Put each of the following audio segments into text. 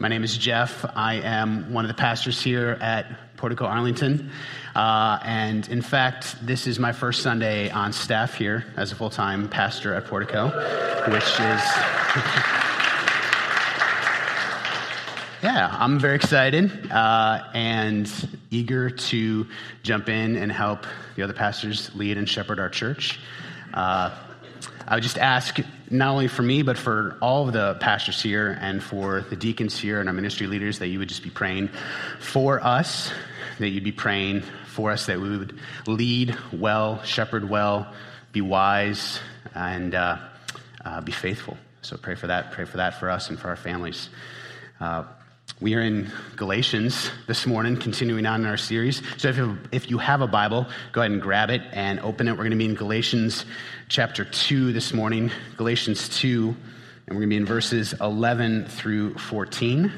My name is Jeff. I am one of the pastors here at Portico Arlington. Uh, and in fact, this is my first Sunday on staff here as a full time pastor at Portico, which is. yeah, I'm very excited uh, and eager to jump in and help the other pastors lead and shepherd our church. Uh, I would just ask not only for me, but for all of the pastors here and for the deacons here and our ministry leaders that you would just be praying for us, that you'd be praying for us, that we would lead well, shepherd well, be wise, and uh, uh, be faithful. So pray for that. Pray for that for us and for our families. Uh, we are in Galatians this morning, continuing on in our series. So if you, have a Bible, go ahead and grab it and open it. We're going to be in Galatians chapter 2 this morning, Galatians 2, and we're going to be in verses 11 through 14.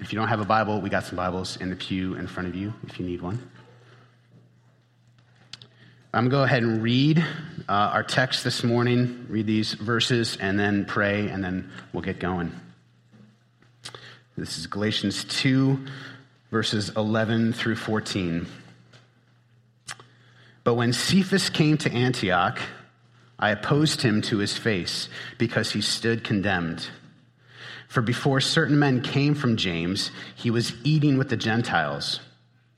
If you don't have a Bible, we got some Bibles in the pew in front of you if you need one. I'm going to go ahead and read uh, our text this morning, read these verses, and then pray, and then we'll get going. This is Galatians 2, verses 11 through 14. But when Cephas came to Antioch, I opposed him to his face because he stood condemned. For before certain men came from James, he was eating with the Gentiles.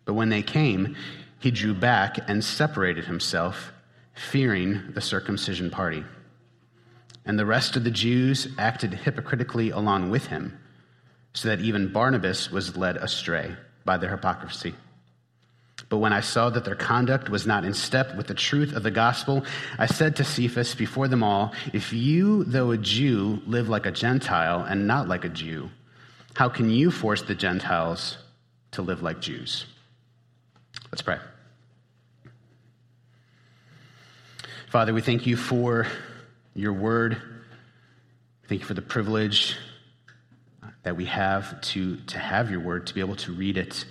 But when they came, he drew back and separated himself, fearing the circumcision party. And the rest of the Jews acted hypocritically along with him so that even Barnabas was led astray by their hypocrisy. But when I saw that their conduct was not in step with the truth of the gospel, I said to Cephas before them all, If you, though a Jew, live like a Gentile and not like a Jew, how can you force the Gentiles to live like Jews? Let's pray. Father, we thank you for your word. Thank you for the privilege that we have to, to have your word, to be able to read it,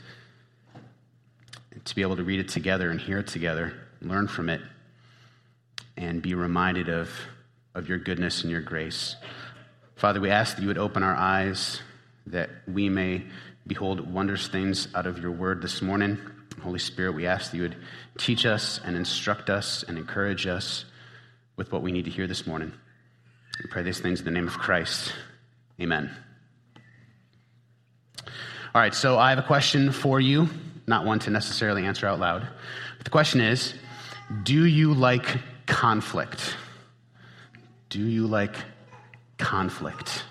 to be able to read it together and hear it together, learn from it, and be reminded of, of your goodness and your grace. Father, we ask that you would open our eyes that we may behold wondrous things out of your word this morning. Holy Spirit, we ask that you would teach us and instruct us and encourage us with what we need to hear this morning. We pray these things in the name of Christ. Amen. All right, so I have a question for you, not one to necessarily answer out loud. But the question is Do you like conflict? Do you like conflict?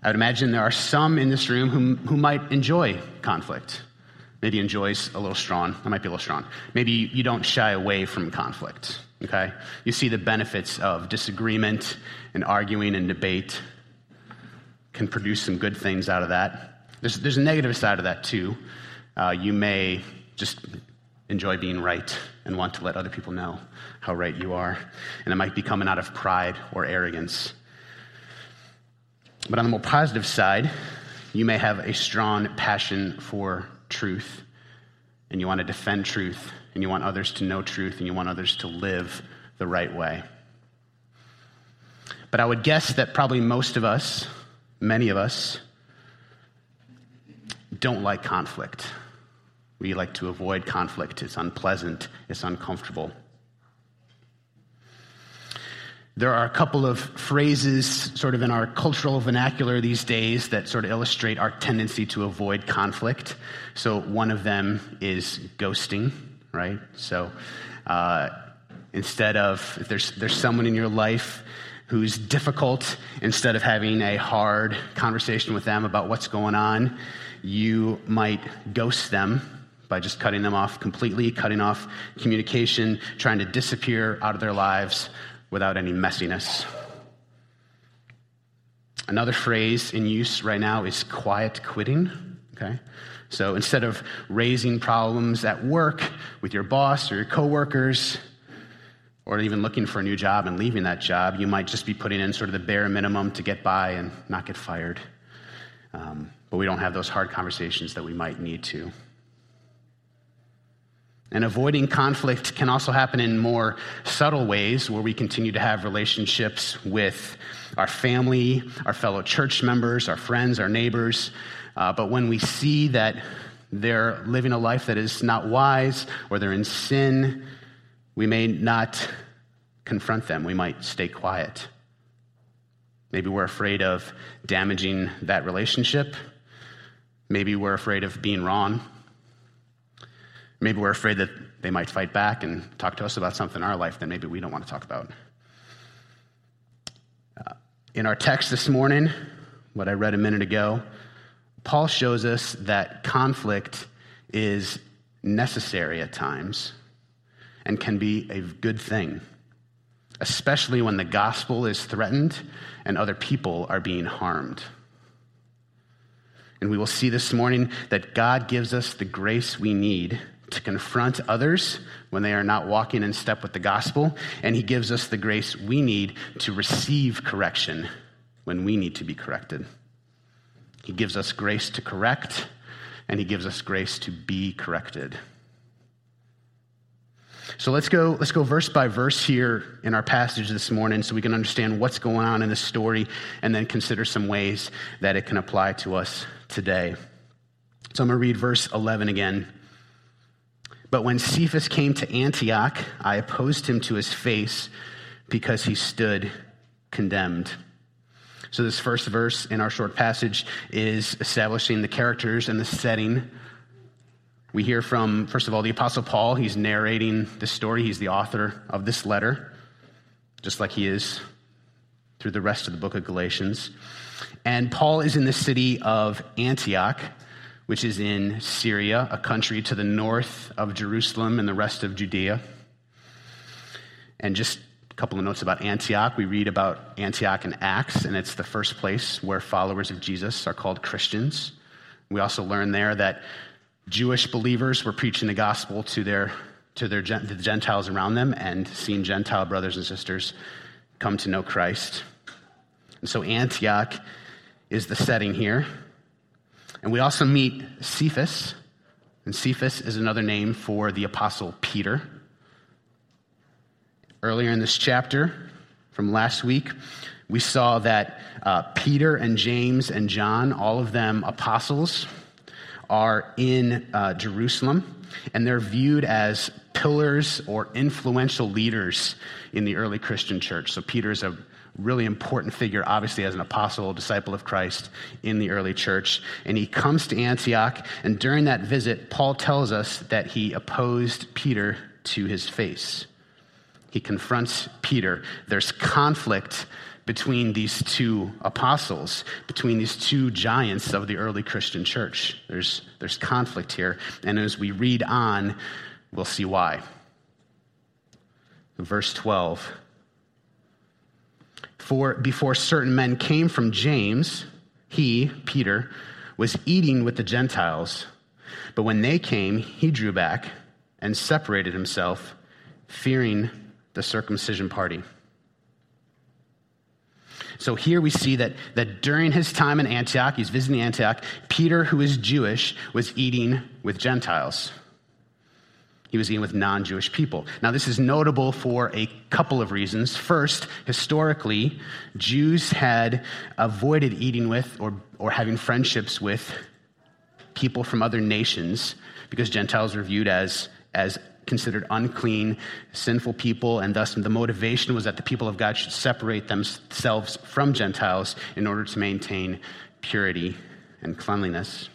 I would imagine there are some in this room who, who might enjoy conflict. Maybe enjoys a little strong. I might be a little strong. Maybe you don't shy away from conflict, okay? You see the benefits of disagreement and arguing and debate can produce some good things out of that. There's, there's a negative side of that too. Uh, you may just enjoy being right and want to let other people know how right you are. And it might be coming out of pride or arrogance. But on the more positive side, you may have a strong passion for truth, and you want to defend truth, and you want others to know truth, and you want others to live the right way. But I would guess that probably most of us many of us don't like conflict. We like to avoid conflict. It's unpleasant, it's uncomfortable. There are a couple of phrases, sort of in our cultural vernacular these days, that sort of illustrate our tendency to avoid conflict. So, one of them is ghosting, right? So, uh, instead of, if there's, there's someone in your life who's difficult, instead of having a hard conversation with them about what's going on, you might ghost them by just cutting them off completely, cutting off communication, trying to disappear out of their lives without any messiness. Another phrase in use right now is quiet quitting. Okay? So instead of raising problems at work with your boss or your coworkers, or even looking for a new job and leaving that job, you might just be putting in sort of the bare minimum to get by and not get fired. Um, but we don't have those hard conversations that we might need to. And avoiding conflict can also happen in more subtle ways where we continue to have relationships with our family, our fellow church members, our friends, our neighbors. Uh, but when we see that they're living a life that is not wise or they're in sin, we may not confront them. We might stay quiet. Maybe we're afraid of damaging that relationship. Maybe we're afraid of being wrong. Maybe we're afraid that they might fight back and talk to us about something in our life that maybe we don't want to talk about. Uh, in our text this morning, what I read a minute ago, Paul shows us that conflict is necessary at times and can be a good thing, especially when the gospel is threatened and other people are being harmed. And we will see this morning that God gives us the grace we need to confront others when they are not walking in step with the gospel, and He gives us the grace we need to receive correction when we need to be corrected. He gives us grace to correct, and He gives us grace to be corrected. So let's go, let's go verse by verse here in our passage this morning so we can understand what's going on in this story and then consider some ways that it can apply to us today. So I'm going to read verse 11 again. But when Cephas came to Antioch, I opposed him to his face because he stood condemned. So, this first verse in our short passage is establishing the characters and the setting. We hear from, first of all, the Apostle Paul. He's narrating the story, he's the author of this letter, just like he is through the rest of the book of Galatians. And Paul is in the city of Antioch, which is in Syria, a country to the north of Jerusalem and the rest of Judea. And just a couple of notes about Antioch. We read about Antioch in Acts, and it's the first place where followers of Jesus are called Christians. We also learn there that Jewish believers were preaching the gospel to their to their to the Gentiles around them and seeing Gentile brothers and sisters come to know Christ. And so Antioch is the setting here. And we also meet Cephas, and Cephas is another name for the apostle Peter. Earlier in this chapter, from last week, we saw that uh, Peter and James and John, all of them apostles, are in uh, Jerusalem, and they're viewed as pillars or influential leaders in the early Christian church. So Peter is a really important figure, obviously, as an apostle, disciple of Christ in the early church. And he comes to Antioch, and during that visit, Paul tells us that he opposed Peter to his face he confronts Peter. There's conflict between these two apostles, between these two giants of the early Christian church. There's, there's conflict here. And as we read on, we'll see why. Verse 12 For before certain men came from James, he, Peter, was eating with the Gentiles. But when they came, he drew back and separated himself, fearing the circumcision party. So here we see that, that during his time in Antioch, he's visiting Antioch, Peter, who is Jewish, was eating with Gentiles. He was eating with non Jewish people. Now, this is notable for a couple of reasons. First, historically, Jews had avoided eating with or, or having friendships with people from other nations because Gentiles were viewed as, as considered unclean, sinful people, and thus the motivation was that the people of God should separate themselves from Gentiles in order to maintain purity and cleanliness.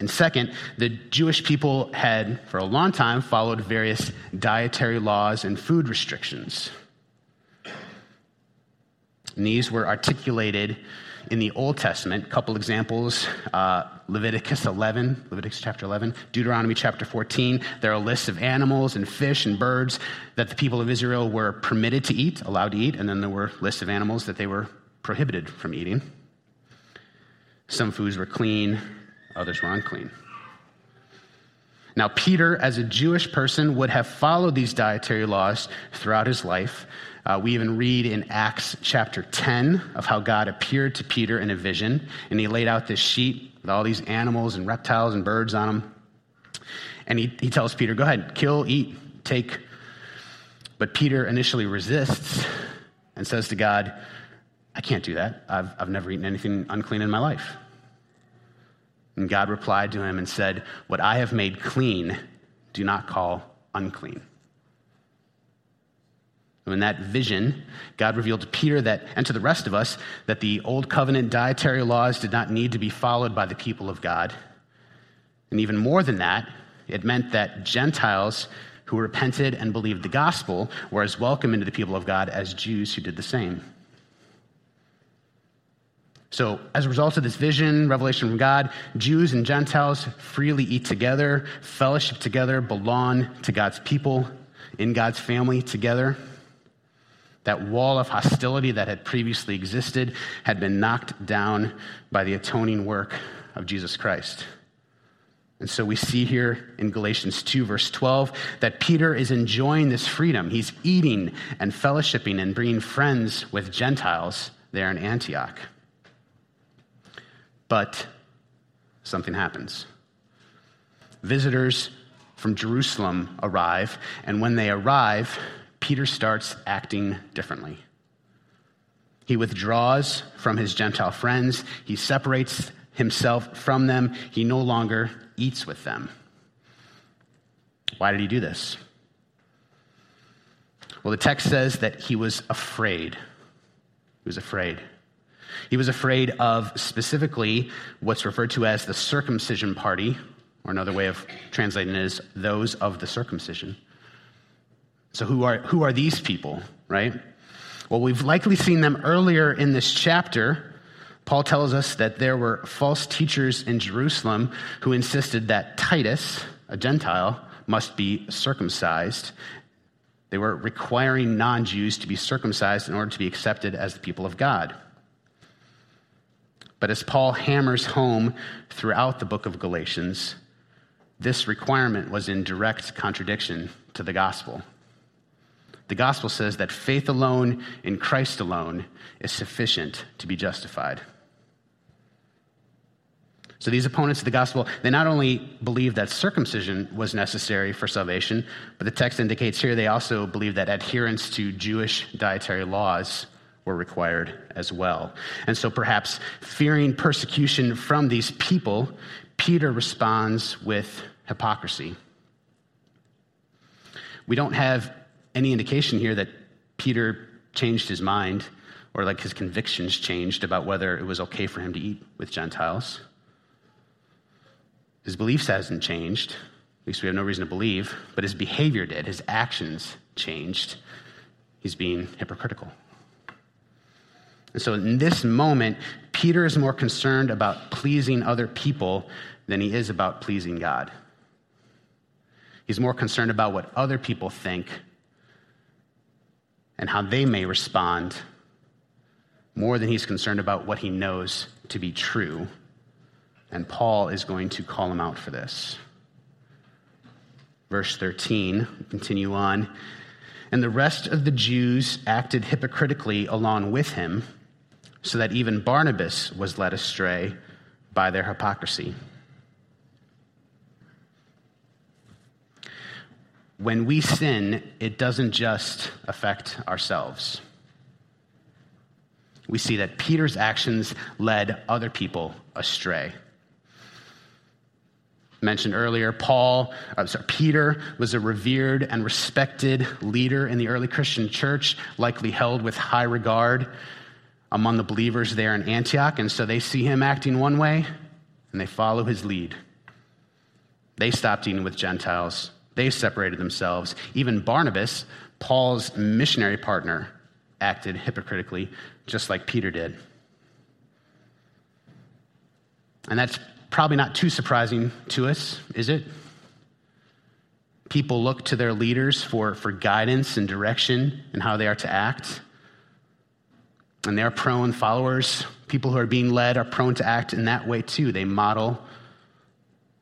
And second, the Jewish people had, for a long time, followed various dietary laws and food restrictions. And these were articulated in the Old Testament. A couple examples uh, Leviticus 11, Leviticus chapter 11, Deuteronomy chapter 14. There are lists of animals and fish and birds that the people of Israel were permitted to eat, allowed to eat, and then there were lists of animals that they were prohibited from eating. Some foods were clean, others were unclean. Now, Peter, as a Jewish person, would have followed these dietary laws throughout his life. Uh, we even read in Acts chapter 10 of how God appeared to Peter in a vision, and he laid out this sheet with all these animals and reptiles and birds on them. And he, he tells Peter, Go ahead, kill, eat, take. But Peter initially resists and says to God, I can't do that. I've, I've never eaten anything unclean in my life. And God replied to him and said, What I have made clean, do not call unclean. In that vision, God revealed to Peter that, and to the rest of us that the old covenant dietary laws did not need to be followed by the people of God. And even more than that, it meant that Gentiles who repented and believed the gospel were as welcome into the people of God as Jews who did the same. So, as a result of this vision, revelation from God, Jews and Gentiles freely eat together, fellowship together, belong to God's people, in God's family together. That wall of hostility that had previously existed had been knocked down by the atoning work of Jesus Christ. And so we see here in Galatians 2, verse 12, that Peter is enjoying this freedom. He's eating and fellowshipping and bringing friends with Gentiles there in Antioch. But something happens. Visitors from Jerusalem arrive, and when they arrive, Peter starts acting differently. He withdraws from his Gentile friends, he separates himself from them, he no longer eats with them. Why did he do this? Well, the text says that he was afraid. He was afraid. He was afraid of specifically what's referred to as the circumcision party, or another way of translating it is those of the circumcision. So, who are, who are these people, right? Well, we've likely seen them earlier in this chapter. Paul tells us that there were false teachers in Jerusalem who insisted that Titus, a Gentile, must be circumcised. They were requiring non Jews to be circumcised in order to be accepted as the people of God. But as Paul hammers home throughout the book of Galatians, this requirement was in direct contradiction to the gospel. The gospel says that faith alone in Christ alone is sufficient to be justified. So these opponents of the gospel, they not only believe that circumcision was necessary for salvation, but the text indicates here they also believe that adherence to Jewish dietary laws were required as well. And so perhaps fearing persecution from these people, Peter responds with hypocrisy. We don't have any indication here that Peter changed his mind or like his convictions changed about whether it was okay for him to eat with Gentiles. His beliefs hasn't changed. At least we have no reason to believe, but his behavior did. His actions changed. He's being hypocritical. And so in this moment, Peter is more concerned about pleasing other people than he is about pleasing God. He's more concerned about what other people think and how they may respond more than he's concerned about what he knows to be true. And Paul is going to call him out for this. Verse 13, continue on. And the rest of the Jews acted hypocritically along with him so that even Barnabas was led astray by their hypocrisy. When we sin, it doesn't just affect ourselves. We see that Peter's actions led other people astray. Mentioned earlier, Paul, uh, sorry, Peter was a revered and respected leader in the early Christian church, likely held with high regard among the believers there in Antioch, and so they see him acting one way and they follow his lead. They stopped eating with Gentiles, they separated themselves. Even Barnabas, Paul's missionary partner, acted hypocritically, just like Peter did. And that's probably not too surprising to us, is it? People look to their leaders for, for guidance and direction and how they are to act. And they're prone, followers, people who are being led, are prone to act in that way too. They model,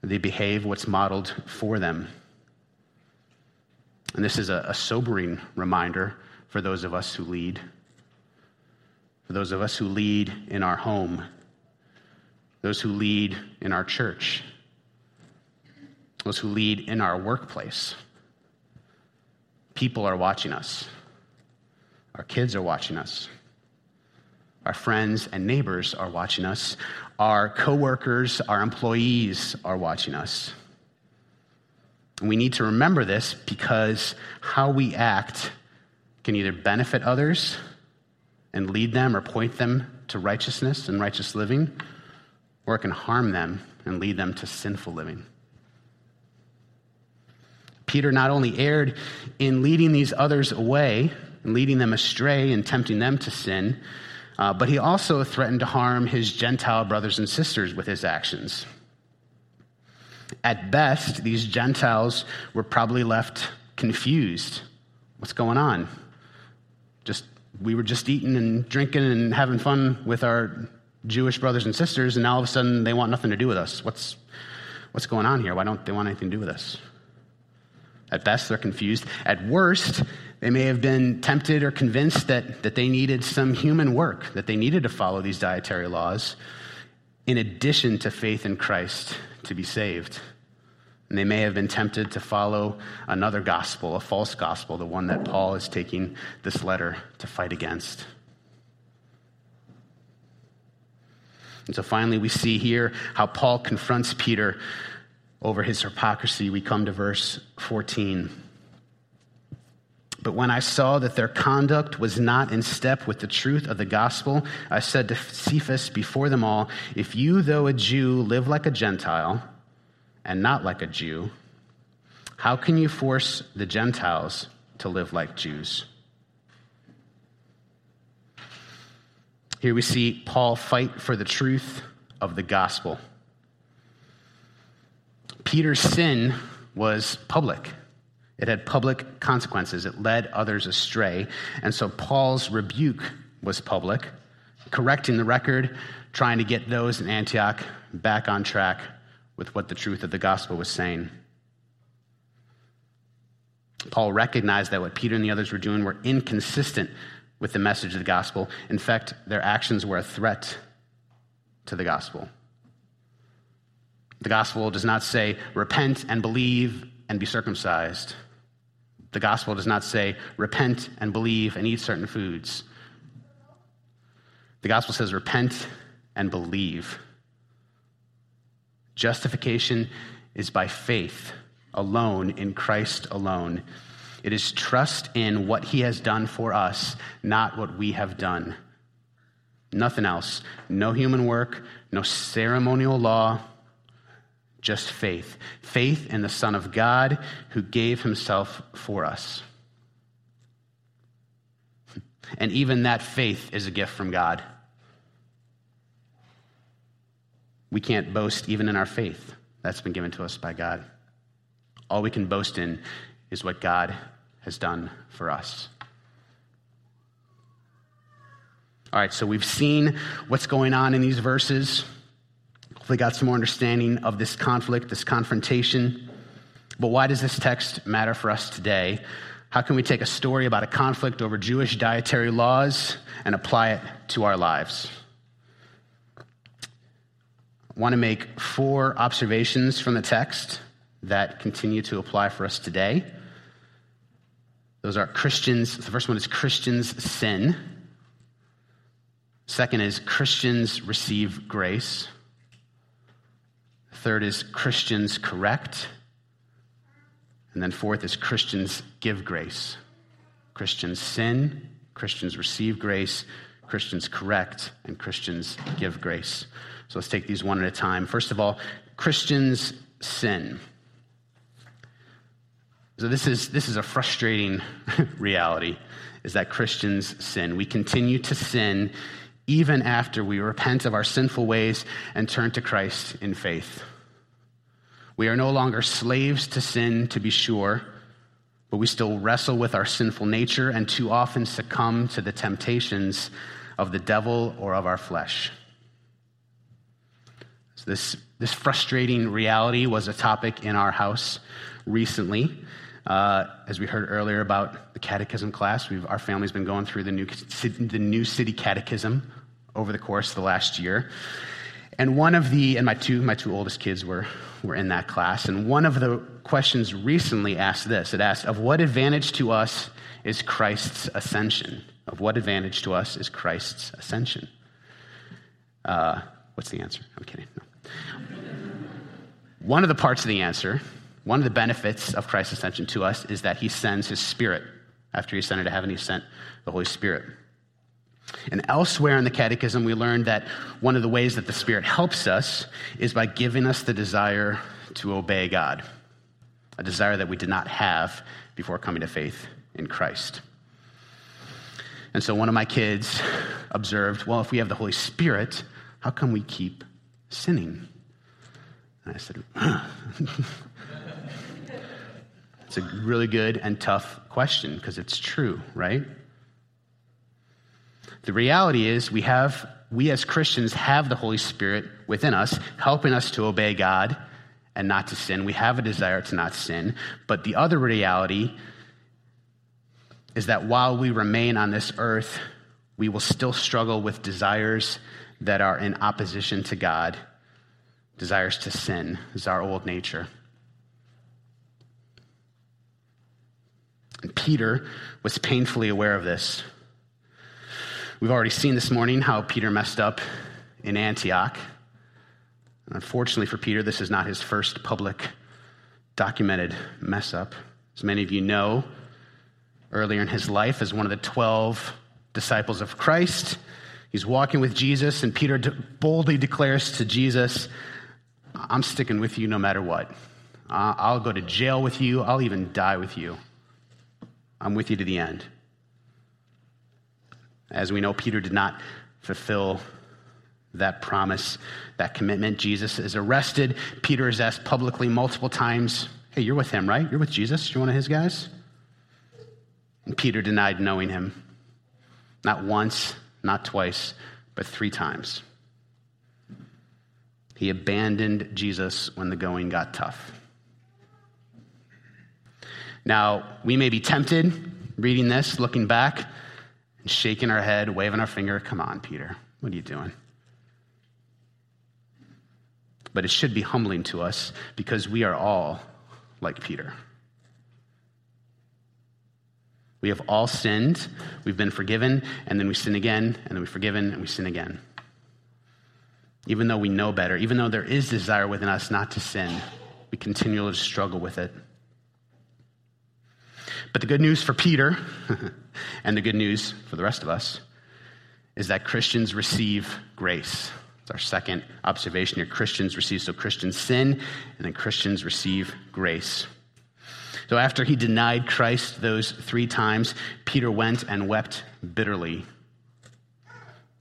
they behave what's modeled for them. And this is a, a sobering reminder for those of us who lead, for those of us who lead in our home, those who lead in our church. those who lead in our workplace. People are watching us, our kids are watching us. Our friends and neighbors are watching us. Our coworkers, our employees are watching us. We need to remember this because how we act can either benefit others and lead them or point them to righteousness and righteous living, or it can harm them and lead them to sinful living. Peter not only erred in leading these others away and leading them astray and tempting them to sin, uh, but he also threatened to harm his Gentile brothers and sisters with his actions. At best, these Gentiles were probably left confused. What's going on? Just we were just eating and drinking and having fun with our Jewish brothers and sisters, and now all of a sudden they want nothing to do with us. What's what's going on here? Why don't they want anything to do with us? At best, they're confused. At worst, they may have been tempted or convinced that, that they needed some human work, that they needed to follow these dietary laws in addition to faith in Christ to be saved. And they may have been tempted to follow another gospel, a false gospel, the one that Paul is taking this letter to fight against. And so finally, we see here how Paul confronts Peter over his hypocrisy. We come to verse 14. But when I saw that their conduct was not in step with the truth of the gospel, I said to Cephas before them all, If you, though a Jew, live like a Gentile and not like a Jew, how can you force the Gentiles to live like Jews? Here we see Paul fight for the truth of the gospel. Peter's sin was public. It had public consequences. It led others astray. And so Paul's rebuke was public, correcting the record, trying to get those in Antioch back on track with what the truth of the gospel was saying. Paul recognized that what Peter and the others were doing were inconsistent with the message of the gospel. In fact, their actions were a threat to the gospel. The gospel does not say, repent and believe and be circumcised. The gospel does not say, repent and believe and eat certain foods. The gospel says, repent and believe. Justification is by faith alone, in Christ alone. It is trust in what he has done for us, not what we have done. Nothing else. No human work, no ceremonial law, just faith. Faith in the Son of God who gave himself for us. And even that faith is a gift from God. We can't boast even in our faith. That's been given to us by God. All we can boast in is what God has done for us. All right, so we've seen what's going on in these verses. Hopefully, got some more understanding of this conflict, this confrontation. But why does this text matter for us today? How can we take a story about a conflict over Jewish dietary laws and apply it to our lives? I want to make four observations from the text that continue to apply for us today. Those are Christians. The first one is Christians sin. Second is Christians receive grace. Third is Christians correct. And then fourth is Christians give grace. Christians sin, Christians receive grace, Christians correct, and Christians give grace. So let's take these one at a time. First of all, Christians sin. So this is this is a frustrating reality is that Christians sin. We continue to sin even after we repent of our sinful ways and turn to Christ in faith. We are no longer slaves to sin, to be sure, but we still wrestle with our sinful nature and too often succumb to the temptations of the devil or of our flesh. So this, this frustrating reality was a topic in our house recently. Uh, as we heard earlier about the catechism class, our family's been going through the new, the new city catechism over the course of the last year. And one of the, and my two, my two oldest kids were, were in that class, and one of the questions recently asked this it asked, Of what advantage to us is Christ's ascension? Of what advantage to us is Christ's ascension? Uh, what's the answer? I'm kidding. No. one of the parts of the answer, one of the benefits of Christ's ascension to us is that he sends his spirit. After he ascended to heaven, he sent the Holy Spirit. And elsewhere in the Catechism, we learned that one of the ways that the Spirit helps us is by giving us the desire to obey God, a desire that we did not have before coming to faith in Christ. And so one of my kids observed, well, if we have the Holy Spirit, how come we keep sinning? And I said, it's a really good and tough question because it's true, right? The reality is we have we as Christians have the Holy Spirit within us, helping us to obey God and not to sin. We have a desire to not sin. But the other reality is that while we remain on this earth, we will still struggle with desires that are in opposition to God, desires to sin, is our old nature. And Peter was painfully aware of this. We've already seen this morning how Peter messed up in Antioch. Unfortunately for Peter, this is not his first public documented mess up. As many of you know, earlier in his life, as one of the 12 disciples of Christ, he's walking with Jesus, and Peter boldly declares to Jesus, I'm sticking with you no matter what. I'll go to jail with you, I'll even die with you. I'm with you to the end. As we know, Peter did not fulfill that promise, that commitment. Jesus is arrested. Peter is asked publicly multiple times, Hey, you're with him, right? You're with Jesus? You're one of his guys? And Peter denied knowing him. Not once, not twice, but three times. He abandoned Jesus when the going got tough. Now, we may be tempted reading this, looking back, and shaking our head, waving our finger. Come on, Peter. What are you doing? But it should be humbling to us because we are all like Peter. We have all sinned, we've been forgiven, and then we sin again, and then we're forgiven, and we sin again. Even though we know better, even though there is desire within us not to sin, we continually struggle with it. But the good news for Peter, and the good news for the rest of us, is that Christians receive grace. It's our second observation here. Christians receive, so Christians sin, and then Christians receive grace. So after he denied Christ those three times, Peter went and wept bitterly.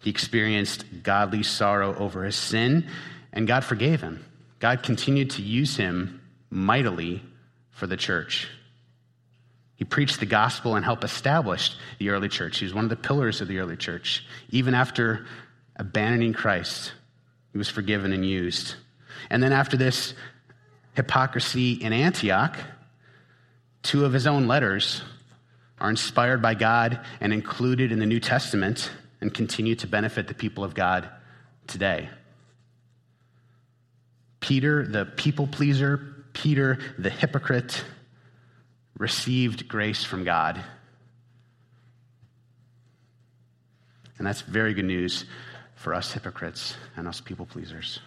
He experienced godly sorrow over his sin, and God forgave him. God continued to use him mightily for the church. He preached the gospel and helped establish the early church. He was one of the pillars of the early church. Even after abandoning Christ, he was forgiven and used. And then after this hypocrisy in Antioch, two of his own letters are inspired by God and included in the New Testament and continue to benefit the people of God today. Peter, the people pleaser, Peter, the hypocrite, received grace from God. And that's very good news for us hypocrites and us people pleasers.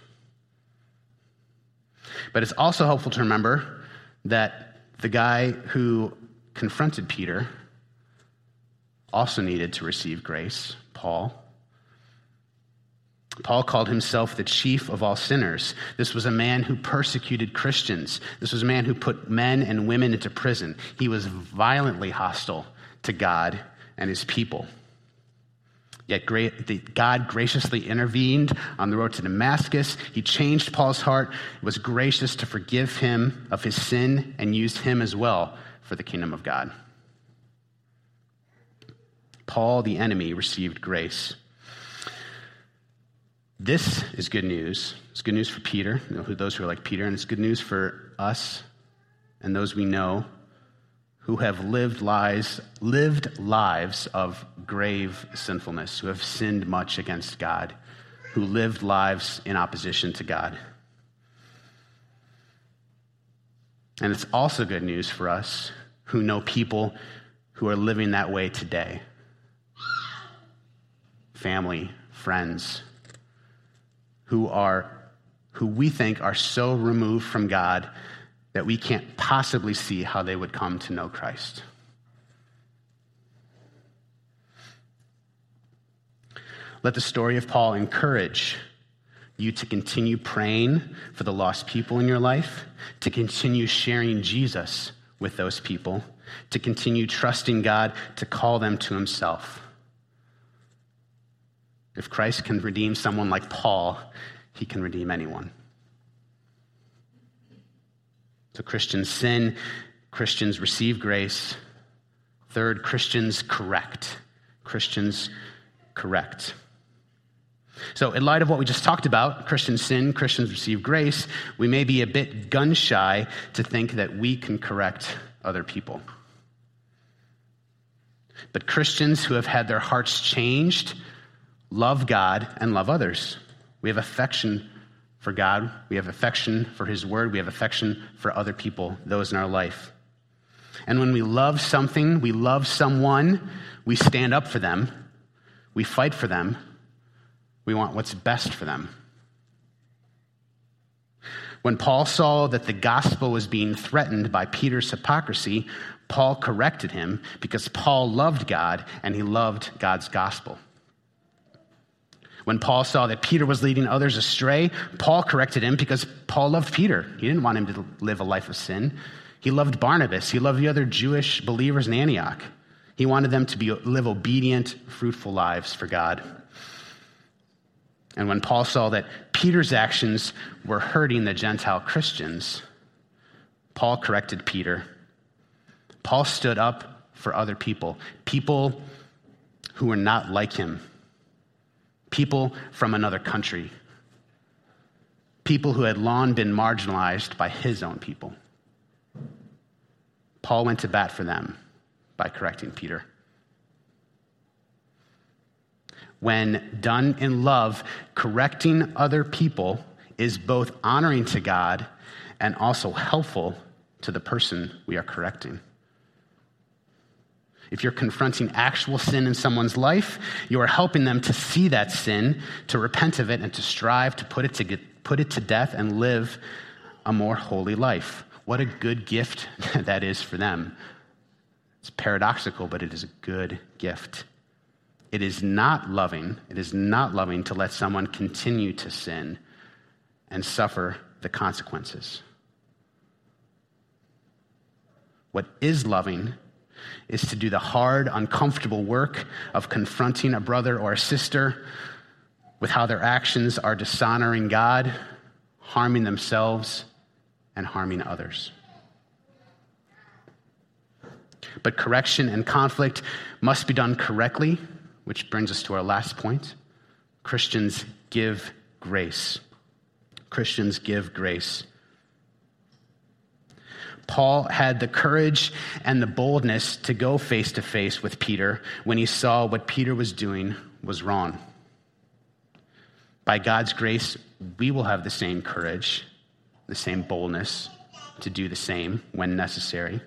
But it's also helpful to remember that the guy who confronted Peter also needed to receive grace, Paul. Paul called himself the chief of all sinners. This was a man who persecuted Christians. This was a man who put men and women into prison. He was violently hostile to God and his people. Yet God graciously intervened on the road to Damascus. He changed Paul's heart, was gracious to forgive him of his sin, and used him as well for the kingdom of God. Paul, the enemy, received grace. This is good news. It's good news for Peter, you know, those who are like Peter, and it's good news for us and those we know who have lived lives, lived lives of grave sinfulness, who have sinned much against God, who lived lives in opposition to God. And it's also good news for us who know people who are living that way today family, friends, who are who we think are so removed from God that we can't possibly see how they would come to know Christ. Let the story of Paul encourage you to continue praying for the lost people in your life, to continue sharing Jesus with those people, to continue trusting God to call them to himself. If Christ can redeem someone like Paul, he can redeem anyone. So Christians sin, Christians receive grace. Third, Christians correct. Christians correct. So, in light of what we just talked about, Christians sin, Christians receive grace, we may be a bit gun shy to think that we can correct other people. But Christians who have had their hearts changed love God and love others. We have affection for God, we have affection for His Word, we have affection for other people, those in our life. And when we love something, we love someone, we stand up for them, we fight for them, we want what's best for them. When Paul saw that the gospel was being threatened by Peter's hypocrisy, Paul corrected him because Paul loved God and he loved God's gospel. When Paul saw that Peter was leading others astray, Paul corrected him because Paul loved Peter. He didn't want him to live a life of sin. He loved Barnabas. He loved the other Jewish believers in Antioch. He wanted them to be, live obedient, fruitful lives for God. And when Paul saw that Peter's actions were hurting the Gentile Christians, Paul corrected Peter. Paul stood up for other people, people who were not like him, people from another country, people who had long been marginalized by his own people. Paul went to bat for them by correcting Peter when done in love, correcting other people is both honoring to God and also helpful to the person we are correcting. If you're confronting actual sin in someone's life, you are helping them to see that sin, to repent of it, and to strive to put it to, get, put it to death and live a more holy life. What a good gift that is for them. It's paradoxical, but it is a good gift. It is not loving, it is not loving to let someone continue to sin and suffer the consequences. What is loving is to do the hard, uncomfortable work of confronting a brother or a sister with how their actions are dishonoring God, harming themselves, and harming others. But correction and conflict must be done correctly which brings us to our last point Christians give grace. Christians give grace. Paul had the courage and the boldness to go face to face with Peter when he saw what Peter was doing was wrong. By God's grace, we will have the same courage, the same boldness to do the same when necessary.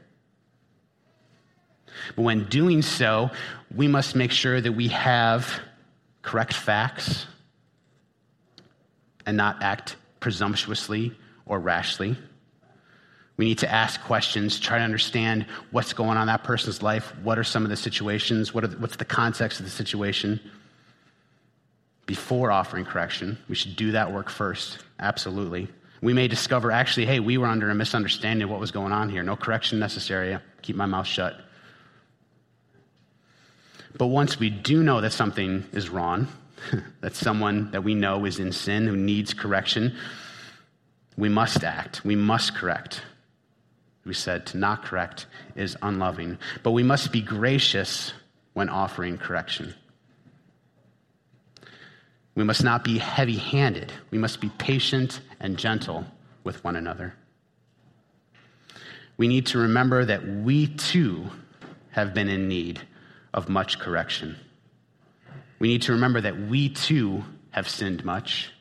But when doing so, we must make sure that we have correct facts and not act presumptuously or rashly. We need to ask questions, try to understand what's going on in that person's life. What are some of the situations? What the, what's the context of the situation? Before offering correction, we should do that work first. Absolutely. We may discover actually, hey, we were under a misunderstanding of what was going on here. No correction necessary. Keep my mouth shut. But once we do know that something is wrong, that someone that we know is in sin who needs correction, we must act. We must correct. We said to not correct is unloving, but we must be gracious when offering correction. We must not be heavy handed. We must be patient and gentle with one another. We need to remember that we too have been in need of much correction. We need to remember that we too have sinned much.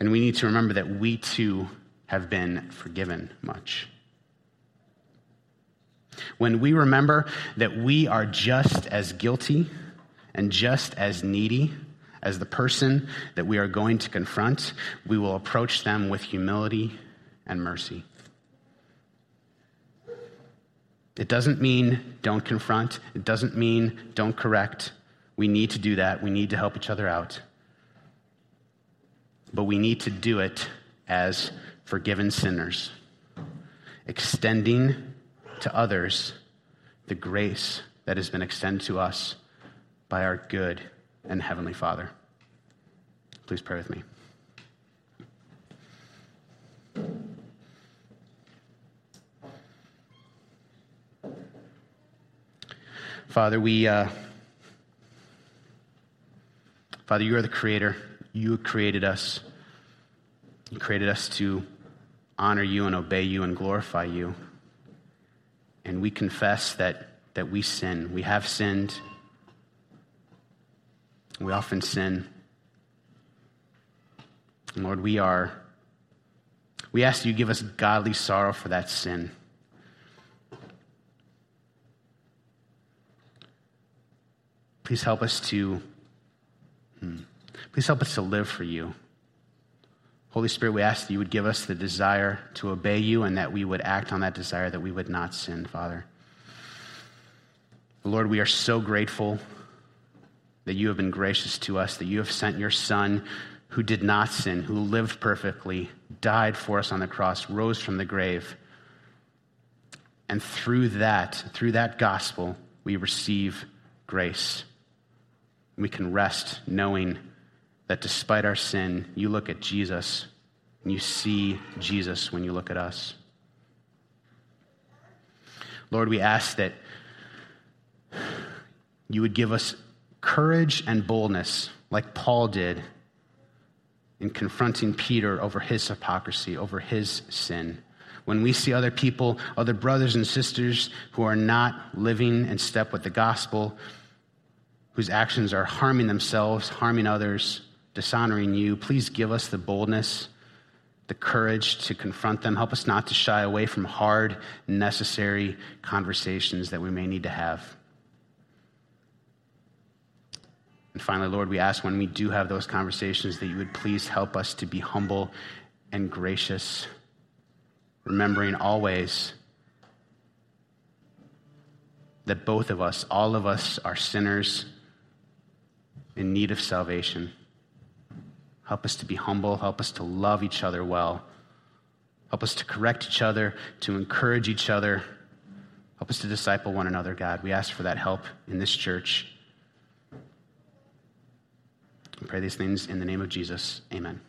And we need to remember that we too have been forgiven much. When we remember that we are just as guilty and just as needy as the person that we are going to confront, we will approach them with humility and mercy. It doesn't mean don't confront, it doesn't mean don't correct. We need to do that, we need to help each other out. But we need to do it as forgiven sinners, extending to others the grace that has been extended to us by our good and Heavenly Father. Please pray with me. Father, we, uh, Father, you are the creator. You created us. You created us to honor you and obey you and glorify you. And we confess that, that we sin. We have sinned. We often sin. And Lord, we are, we ask you give us godly sorrow for that sin. Please help us to, hmm, please help us to live for you. Holy Spirit, we ask that you would give us the desire to obey you and that we would act on that desire, that we would not sin, Father. Lord, we are so grateful that you have been gracious to us, that you have sent your Son who did not sin, who lived perfectly, died for us on the cross, rose from the grave. And through that, through that gospel, we receive grace. We can rest knowing that despite our sin, you look at Jesus and you see Jesus when you look at us. Lord, we ask that you would give us courage and boldness, like Paul did in confronting Peter over his hypocrisy, over his sin. When we see other people, other brothers and sisters who are not living in step with the gospel, whose actions are harming themselves, harming others, dishonoring you, please give us the boldness, the courage to confront them. Help us not to shy away from hard, necessary conversations that we may need to have. And finally, Lord, we ask when we do have those conversations that you would please help us to be humble and gracious, remembering always that both of us, all of us, are sinners in need of salvation. Help us to be humble. Help us to love each other well. Help us to correct each other, to encourage each other. Help us to disciple one another, God. We ask for that help in this church. We pray these things in the name of Jesus. Amen.